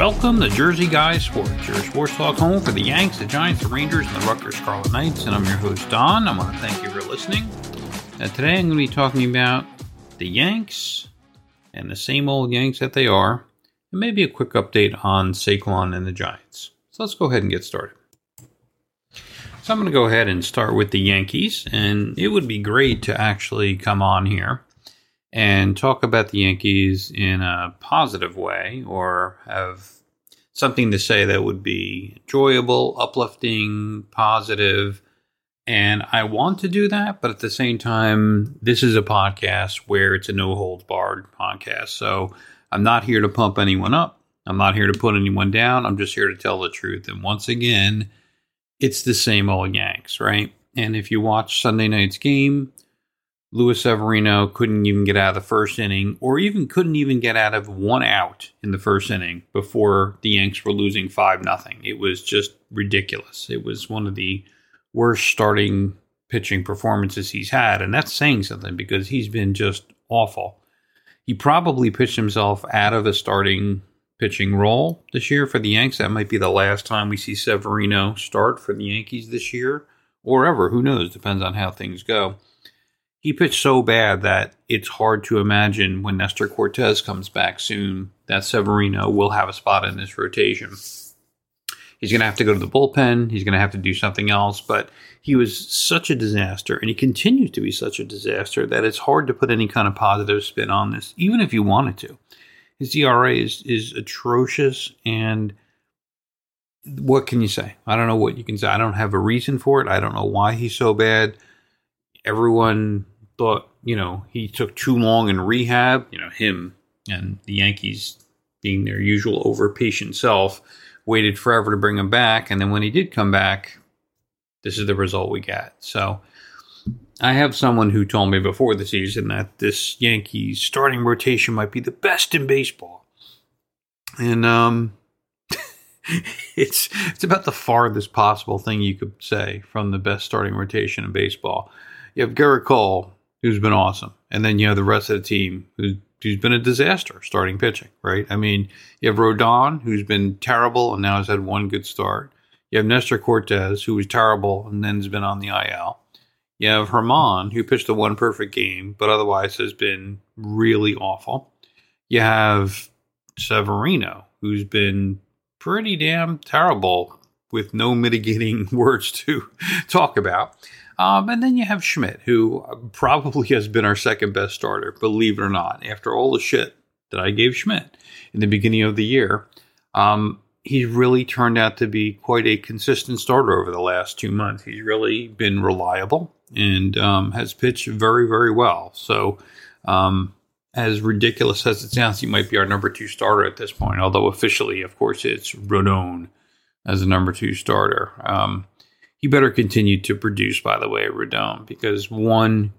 Welcome to Jersey Guys Sports, your sports talk home for the Yanks, the Giants, the Rangers, and the Rutgers Scarlet Knights. And I'm your host, Don. I want to thank you for listening. Now, today I'm going to be talking about the Yanks and the same old Yanks that they are, and maybe a quick update on Saquon and the Giants. So let's go ahead and get started. So I'm going to go ahead and start with the Yankees, and it would be great to actually come on here and talk about the Yankees in a positive way or have something to say that would be enjoyable, uplifting, positive. And I want to do that, but at the same time, this is a podcast where it's a no holds barred podcast. So I'm not here to pump anyone up. I'm not here to put anyone down. I'm just here to tell the truth. And once again, it's the same old Yanks, right? And if you watch Sunday night's game, Luis Severino couldn't even get out of the first inning, or even couldn't even get out of one out in the first inning before the Yanks were losing five nothing. It was just ridiculous. It was one of the worst starting pitching performances he's had, and that's saying something because he's been just awful. He probably pitched himself out of a starting pitching role this year for the Yanks. That might be the last time we see Severino start for the Yankees this year, or ever. Who knows? Depends on how things go he pitched so bad that it's hard to imagine when Nestor Cortes comes back soon that Severino will have a spot in this rotation. He's going to have to go to the bullpen. He's going to have to do something else. But he was such a disaster, and he continues to be such a disaster that it's hard to put any kind of positive spin on this, even if you wanted to. His ERA is, is atrocious, and what can you say? I don't know what you can say. I don't have a reason for it. I don't know why he's so bad everyone thought, you know, he took too long in rehab, you know, him and the Yankees being their usual overpatient self waited forever to bring him back and then when he did come back, this is the result we got. So I have someone who told me before the season that this Yankees starting rotation might be the best in baseball. And um it's it's about the farthest possible thing you could say from the best starting rotation in baseball you have Gerrit Cole, who's been awesome, and then you have the rest of the team who's who's been a disaster starting pitching, right? I mean, you have Rodon, who's been terrible and now has had one good start. You have Nestor Cortes who was terrible and then has been on the IL. You have Germán who pitched the one perfect game, but otherwise has been really awful. You have Severino, who's been pretty damn terrible with no mitigating words to talk about. Um, and then you have Schmidt, who probably has been our second best starter, believe it or not. After all the shit that I gave Schmidt in the beginning of the year, um, he's really turned out to be quite a consistent starter over the last two months. He's really been reliable and um, has pitched very, very well. So, um, as ridiculous as it sounds, he might be our number two starter at this point. Although officially, of course, it's Rodon as the number two starter. Um, he better continue to produce, by the way, Rodon, because one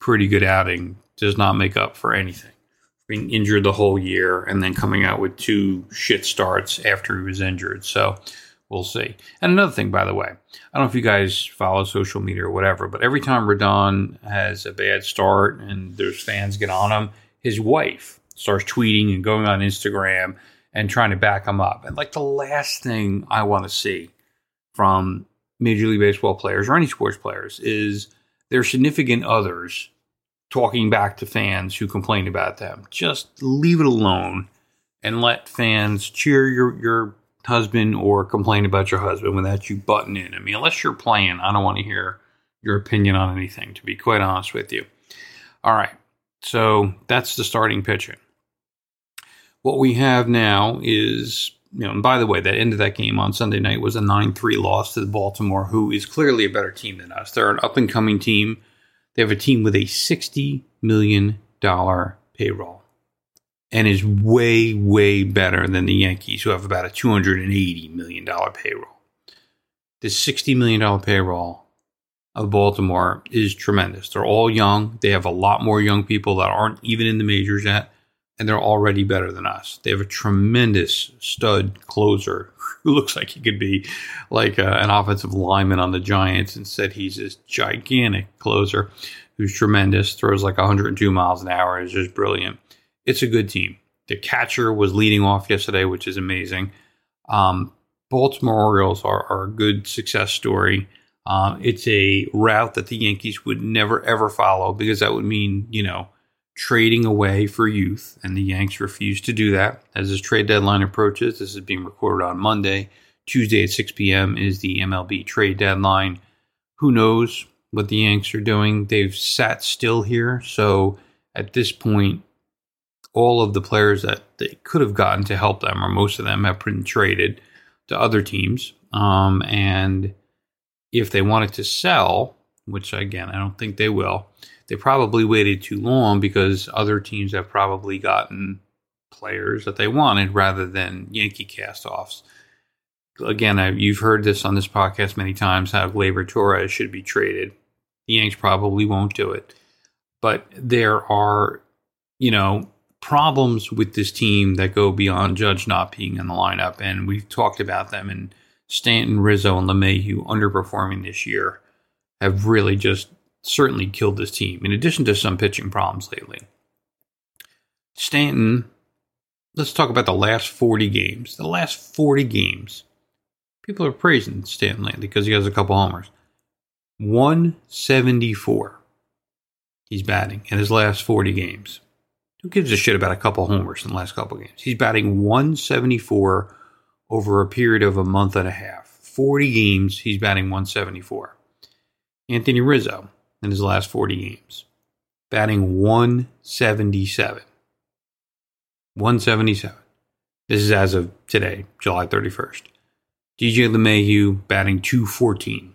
pretty good outing does not make up for anything. Being injured the whole year and then coming out with two shit starts after he was injured. So we'll see. And another thing, by the way, I don't know if you guys follow social media or whatever, but every time Rodon has a bad start and there's fans get on him, his wife starts tweeting and going on Instagram and trying to back him up. And like the last thing I want to see from Major League Baseball players or any sports players is their significant others talking back to fans who complain about them. Just leave it alone and let fans cheer your your husband or complain about your husband without you butting in. I mean, unless you're playing, I don't want to hear your opinion on anything, to be quite honest with you. All right. So that's the starting pitching. What we have now is you know, and by the way, that end of that game on Sunday night was a 9 3 loss to the Baltimore, who is clearly a better team than us. They're an up and coming team. They have a team with a $60 million payroll and is way, way better than the Yankees, who have about a $280 million payroll. This $60 million payroll of Baltimore is tremendous. They're all young. They have a lot more young people that aren't even in the majors yet and they're already better than us. They have a tremendous stud closer who looks like he could be like a, uh, an offensive lineman on the Giants. Instead, he's this gigantic closer who's tremendous, throws like 102 miles an hour, is just brilliant. It's a good team. the catcher was leading off yesterday, which is amazing. Um, Baltimore Orioles are, are a good success story. Um, it's a route that the Yankees would never ever follow because that would mean, you know, trading away for youth, and the Yanks refuse to do that. As this trade deadline approaches, this is being recorded on Monday. Tuesday at 6 p.m. is the MLB trade deadline. Who knows what the Yanks are doing? They've sat still here, so at this point, all of the players that they could have gotten to help them, or most of them, have been traded to other teams. Um, and if they wanted to sell, which again, I don't think they will, they probably waited too long because other teams have probably gotten players that they wanted rather than Yankee castoffs. Again, I, you've heard this on this podcast many times how Gleyber Torres should be traded. The Yanks probably won't do it. But there are, you know, problems with this team that go beyond Judge not being in the lineup. And we've talked about them and Stanton, Rizzo, and LeMahieu underperforming this year have really just certainly killed this team, in addition to some pitching problems lately. Stanton, let's talk about the last 40 games. The last 40 games, people are praising Stanton lately because he has a couple homers. 174 he's batting in his last 40 games. Who gives a shit about a couple homers in the last couple games? He's batting 174 over a period of a month and a half. 40 games, he's batting 174. Anthony Rizzo in his last 40 games, batting 177. 177. This is as of today, July 31st. DJ LeMahieu batting 214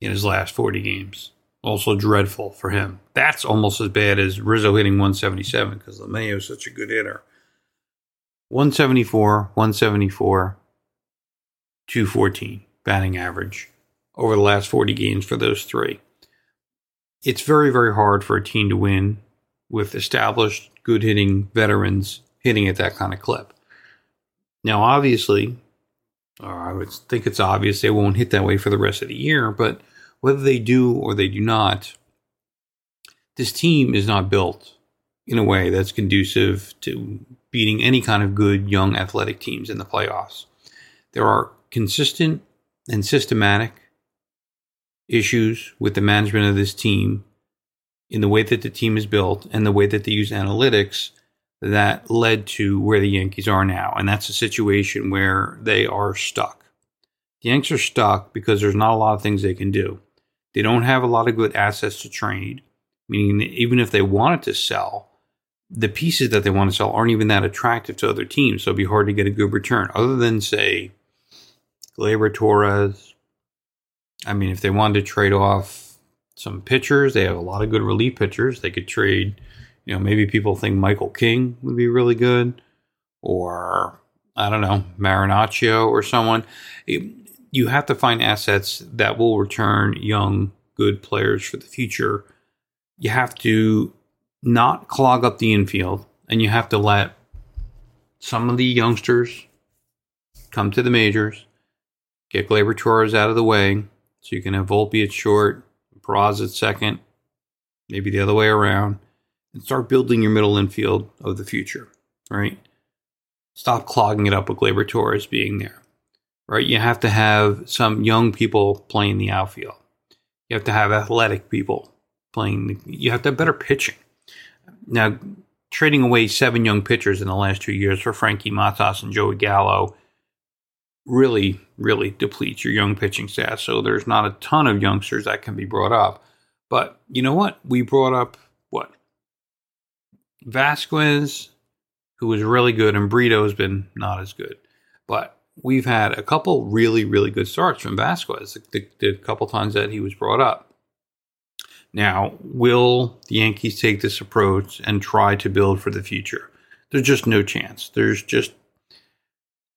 in his last 40 games also dreadful for him. That's almost as bad as Rizzo hitting 177 because LeMahieu is such a good hitter. 174, 174, 214 batting average over the last 40 games for those three. It's very, very hard for a team to win with established, good hitting veterans hitting at that kind of clip. Now, obviously, I would think it's obvious they won't hit that way for the rest of the year, but whether they do or they do not, this team is not built in a way that's conducive to beating any kind of good young athletic teams in the playoffs. There are consistent and systematic issues with the management of this team in the way that the team is built and the way that they use analytics that led to where the Yankees are now. And that's a situation where they are stuck. The Yanks are stuck because there's not a lot of things they can do. They don't have a lot of good assets to trade, meaning even if they wanted to sell, the pieces that they want to sell aren't even that attractive to other teams. So it'd be hard to get a good return, other than, say, Gleyber Torres. I mean, if they wanted to trade off some pitchers, they have a lot of good relief pitchers. They could trade, you know, maybe people think Michael King would be really good, or I don't know, Marinaccio or someone. It, you have to find assets that will return young, good players for the future. You have to not clog up the infield, and you have to let some of the youngsters come to the majors, get Gleyber Torres out of the way, so you can have Volpe at short, Peraza at second, maybe the other way around, and start building your middle infield of the future, right? Stop clogging it up with Gleyber Torres being there right? You have to have some young people playing the outfield. You have to have athletic people playing. The, you have to have better pitching. Now, trading away seven young pitchers in the last two years for Frankie Montas and Joey Gallo really, really depletes your young pitching staff. So there's not a ton of youngsters that can be brought up. But you know what? We brought up what? Vasquez, who was really good, and Brito's been not as good. But we've had a couple really, really good starts from Vasquez, the, the, the couple times that he was brought up. Now, will the Yankees take this approach and try to build for the future? There's just no chance. There's just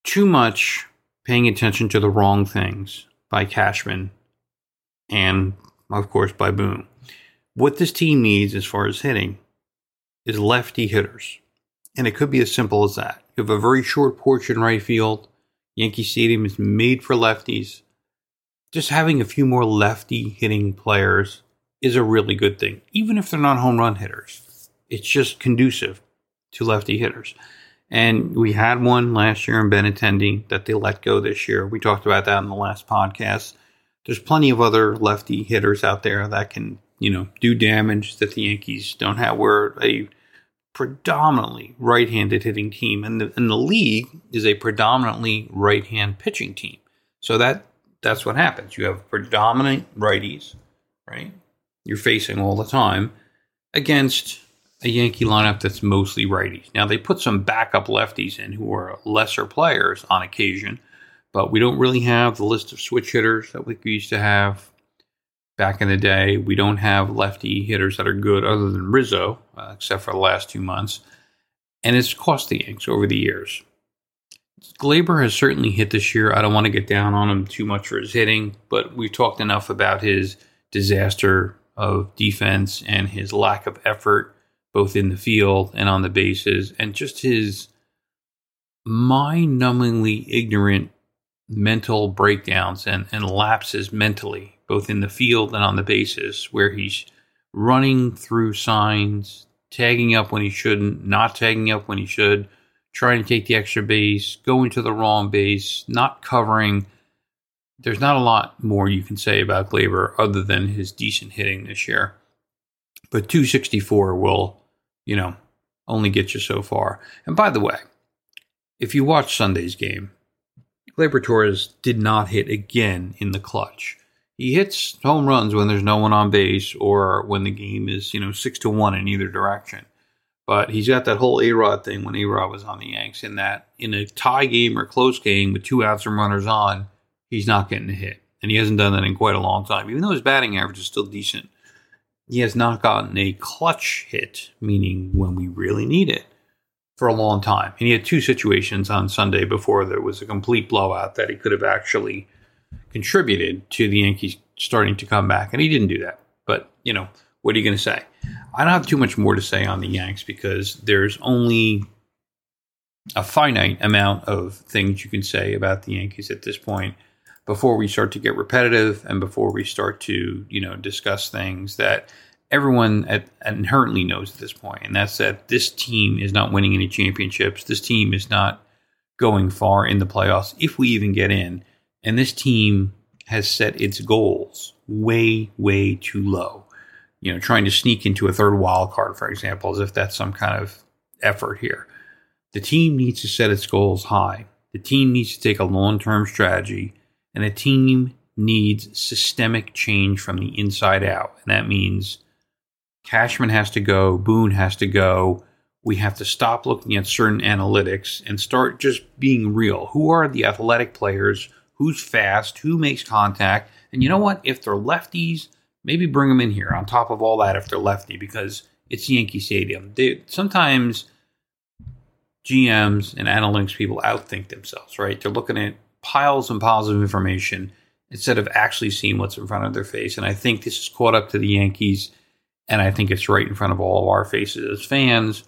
too much paying attention to the wrong things by Cashman and, of course, by Boone. What this team needs as far as hitting is lefty hitters. And it could be as simple as that. You have a very short porch in right field Yankee Stadium is made for lefties. Just having a few more lefty hitting players is a really good thing, even if they're not home run hitters. It's just conducive to lefty hitters. And we had one last year in Benintendi that they let go this year. We talked about that in the last podcast. There's plenty of other lefty hitters out there that can, you know, do damage that the Yankees don't have. We're a predominantly right-handed hitting team, and the, and the league is a predominantly right-hand pitching team. So that that's what happens. You have predominant righties, right? You're facing all the time against a Yankee lineup that's mostly righties. Now they put some backup lefties in who are lesser players on occasion, but we don't really have the list of switch hitters that we used to have back in the day. We don't have lefty hitters that are good other than Rizzo, uh, except for the last two months, and it's cost the Yanks over the years. Gleyber has certainly hit this year. I don't want to get down on him too much for his hitting, but we've talked enough about his disaster of defense and his lack of effort both in the field and on the bases, and just his mind numbingly ignorant mental breakdowns and, and lapses mentally, both in the field and on the bases, where he's running through signs, tagging up when he shouldn't, not tagging up when he should, trying to take the extra base, going to the wrong base, not covering. There's not a lot more you can say about Gleyber other than his decent hitting this year. But 264 will you know, only get you so far. And by the way, if you watch Sunday's game, Gleyber Torres did not hit again in the clutch. He hits home runs when there's no one on base or when the game is, you know, six to one in either direction. But he's got that whole A Rod thing when A Rod was on the Yanks, in that in a tie game or close game with two outs and runners on, he's not getting a hit. And he hasn't done that in quite a long time, even though his batting average is still decent he has not gotten a clutch hit, meaning when we really need it, for a long time. And he had two situations on Sunday before there was a complete blowout that he could have actually contributed to the Yankees starting to come back. And he didn't do that. But, you know, what are you going to say? I don't have too much more to say on the Yanks because there's only a finite amount of things you can say about the Yankees at this point before we start to get repetitive and before we start to, you know, discuss things that everyone at, inherently knows at this point, and that's that this team is not winning any championships. This team is not going far in the playoffs, if we even get in. And this team has set its goals way, way too low. You know, trying to sneak into a third wild card, for example, as if that's some kind of effort here. The team needs to set its goals high. The team needs to take a long term strategy and a team needs systemic change from the inside out. And that means Cashman has to go, Boone has to go. We have to stop looking at certain analytics and start just being real. Who are the athletic players? Who's fast? Who makes contact? And you know what? If they're lefties, maybe bring them in here on top of all that if they're lefty because it's Yankee Stadium. They, sometimes GMs and analytics people outthink themselves, right? They're looking at piles and piles of information instead of actually seeing what's in front of their face. And I think this is caught up to the Yankees, and I think it's right in front of all of our faces as fans,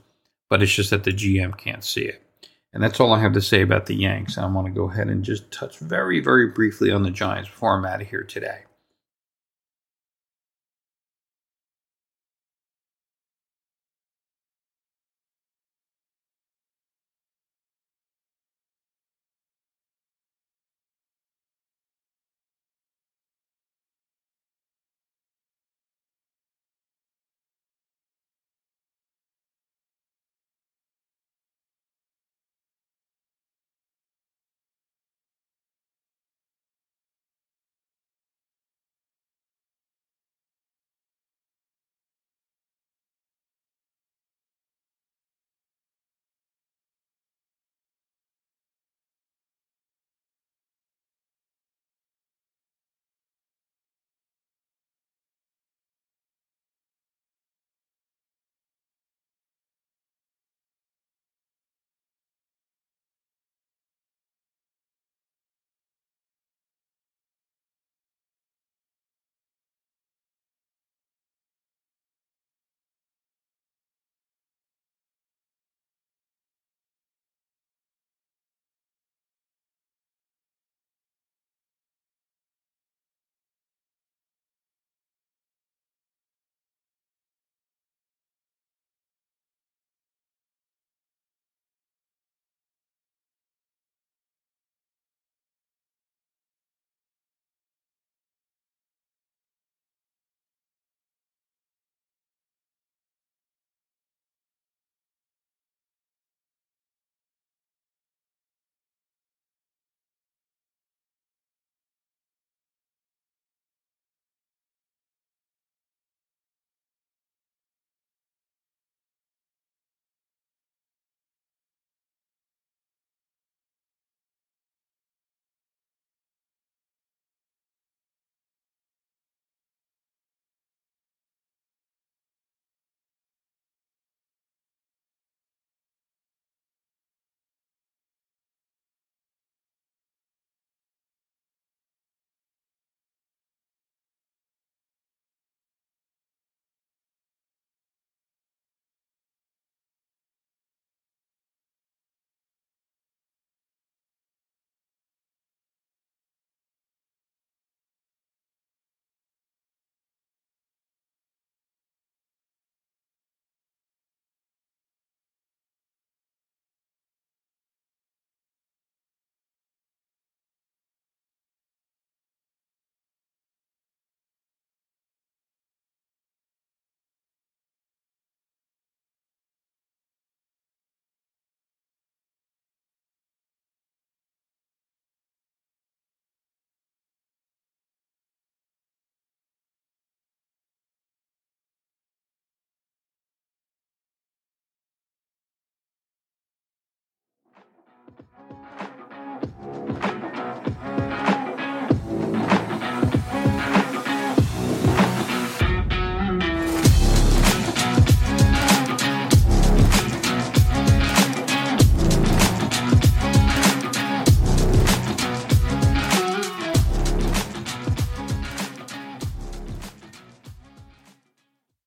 but it's just that the GM can't see it. And that's all I have to say about the Yanks. I want to go ahead and just touch very, very briefly on the Giants before I'm out of here today.